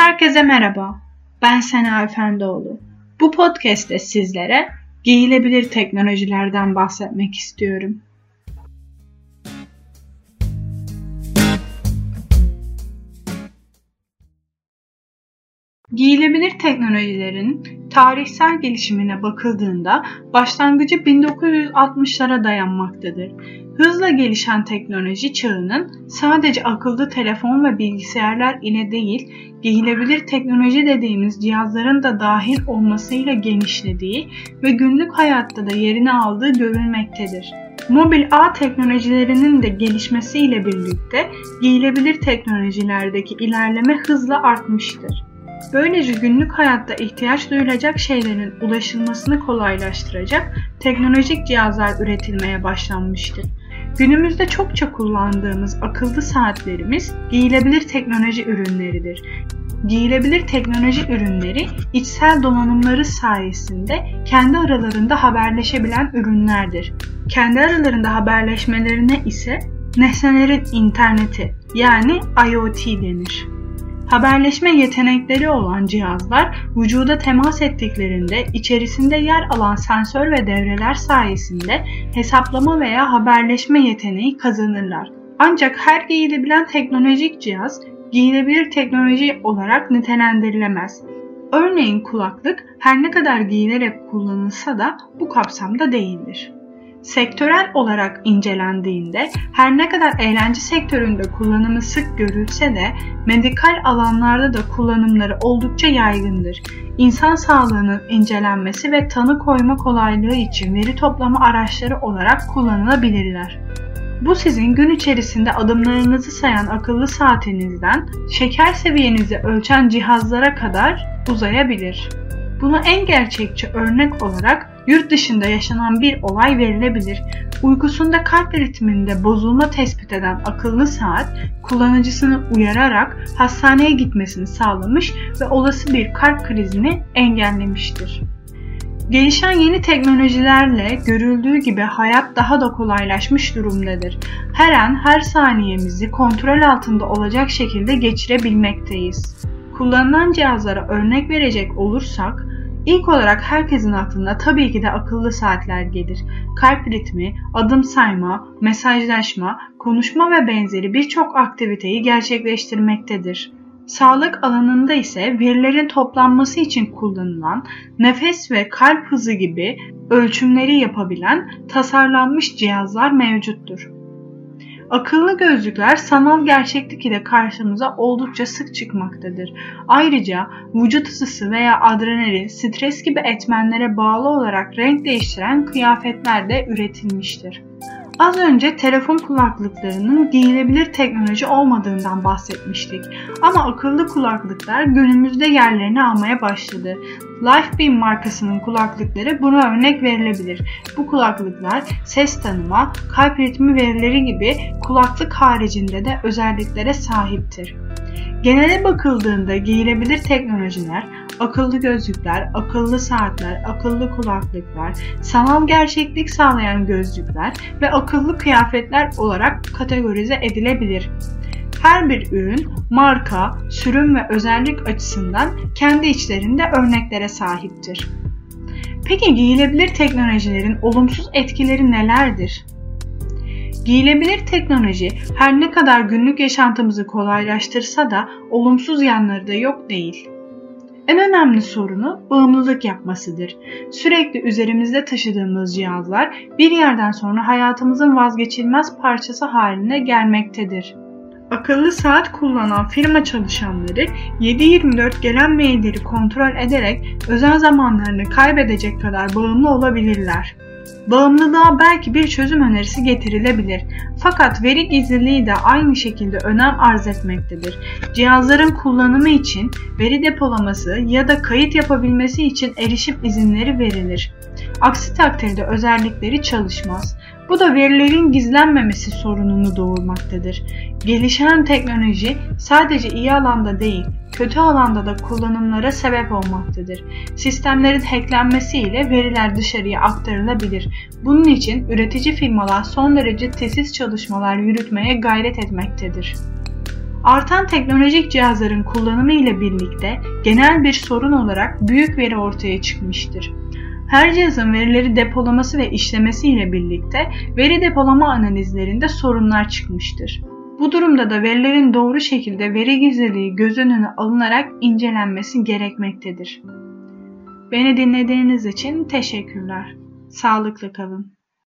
Herkese merhaba. Ben Sena Efendioğlu. Bu podcast'te sizlere giyilebilir teknolojilerden bahsetmek istiyorum. Giyilebilir teknolojilerin tarihsel gelişimine bakıldığında başlangıcı 1960'lara dayanmaktadır. Hızla gelişen teknoloji çağının sadece akıllı telefon ve bilgisayarlar ile değil, giyilebilir teknoloji dediğimiz cihazların da dahil olmasıyla genişlediği ve günlük hayatta da yerini aldığı görülmektedir. Mobil ağ teknolojilerinin de gelişmesiyle birlikte giyilebilir teknolojilerdeki ilerleme hızla artmıştır. Böylece günlük hayatta ihtiyaç duyulacak şeylerin ulaşılmasını kolaylaştıracak teknolojik cihazlar üretilmeye başlanmıştır. Günümüzde çokça kullandığımız akıllı saatlerimiz giyilebilir teknoloji ürünleridir. Giyilebilir teknoloji ürünleri içsel donanımları sayesinde kendi aralarında haberleşebilen ürünlerdir. Kendi aralarında haberleşmelerine ise nesnelerin interneti yani IoT denir. Haberleşme yetenekleri olan cihazlar vücuda temas ettiklerinde içerisinde yer alan sensör ve devreler sayesinde hesaplama veya haberleşme yeteneği kazanırlar. Ancak her giyilebilen teknolojik cihaz giyilebilir teknoloji olarak nitelendirilemez. Örneğin kulaklık her ne kadar giyilerek kullanılsa da bu kapsamda değildir sektörel olarak incelendiğinde her ne kadar eğlence sektöründe kullanımı sık görülse de medikal alanlarda da kullanımları oldukça yaygındır. İnsan sağlığının incelenmesi ve tanı koyma kolaylığı için veri toplama araçları olarak kullanılabilirler. Bu sizin gün içerisinde adımlarınızı sayan akıllı saatinizden şeker seviyenizi ölçen cihazlara kadar uzayabilir. Bunu en gerçekçi örnek olarak yurt dışında yaşanan bir olay verilebilir. Uykusunda kalp ritminde bozulma tespit eden akıllı saat kullanıcısını uyararak hastaneye gitmesini sağlamış ve olası bir kalp krizini engellemiştir. Gelişen yeni teknolojilerle görüldüğü gibi hayat daha da kolaylaşmış durumdadır. Her an her saniyemizi kontrol altında olacak şekilde geçirebilmekteyiz. Kullanılan cihazlara örnek verecek olursak, İlk olarak herkesin aklına tabii ki de akıllı saatler gelir. Kalp ritmi, adım sayma, mesajlaşma, konuşma ve benzeri birçok aktiviteyi gerçekleştirmektedir. Sağlık alanında ise verilerin toplanması için kullanılan nefes ve kalp hızı gibi ölçümleri yapabilen tasarlanmış cihazlar mevcuttur. Akıllı gözlükler sanal gerçeklik ile karşımıza oldukça sık çıkmaktadır. Ayrıca vücut ısısı veya adrenalin, stres gibi etmenlere bağlı olarak renk değiştiren kıyafetler de üretilmiştir. Az önce telefon kulaklıklarının giyilebilir teknoloji olmadığından bahsetmiştik. Ama akıllı kulaklıklar günümüzde yerlerini almaya başladı. Lifebeam markasının kulaklıkları buna örnek verilebilir. Bu kulaklıklar ses tanıma, kalp ritmi verileri gibi kulaklık haricinde de özelliklere sahiptir. Genele bakıldığında giyilebilir teknolojiler, akıllı gözlükler, akıllı saatler, akıllı kulaklıklar, sanal gerçeklik sağlayan gözlükler ve akıllı kıyafetler olarak kategorize edilebilir. Her bir ürün marka, sürüm ve özellik açısından kendi içlerinde örneklere sahiptir. Peki giyilebilir teknolojilerin olumsuz etkileri nelerdir? Giyilebilir teknoloji her ne kadar günlük yaşantımızı kolaylaştırsa da olumsuz yanları da yok değil. En önemli sorunu bağımlılık yapmasıdır. Sürekli üzerimizde taşıdığımız cihazlar bir yerden sonra hayatımızın vazgeçilmez parçası haline gelmektedir. Akıllı saat kullanan firma çalışanları 7-24 gelen mailleri kontrol ederek özel zamanlarını kaybedecek kadar bağımlı olabilirler. Bağımlılığa belki bir çözüm önerisi getirilebilir. Fakat veri gizliliği de aynı şekilde önem arz etmektedir. Cihazların kullanımı için veri depolaması ya da kayıt yapabilmesi için erişim izinleri verilir. Aksi takdirde özellikleri çalışmaz. Bu da verilerin gizlenmemesi sorununu doğurmaktadır. Gelişen teknoloji sadece iyi alanda değil, kötü alanda da kullanımlara sebep olmaktadır. Sistemlerin hacklenmesiyle veriler dışarıya aktarılabilir. Bunun için üretici firmalar son derece tesis çalışmalar yürütmeye gayret etmektedir. Artan teknolojik cihazların kullanımı ile birlikte genel bir sorun olarak büyük veri ortaya çıkmıştır. Her cihazın verileri depolaması ve işlemesi ile birlikte veri depolama analizlerinde sorunlar çıkmıştır. Bu durumda da verilerin doğru şekilde veri gizliliği göz önüne alınarak incelenmesi gerekmektedir. Beni dinlediğiniz için teşekkürler. Sağlıklı kalın.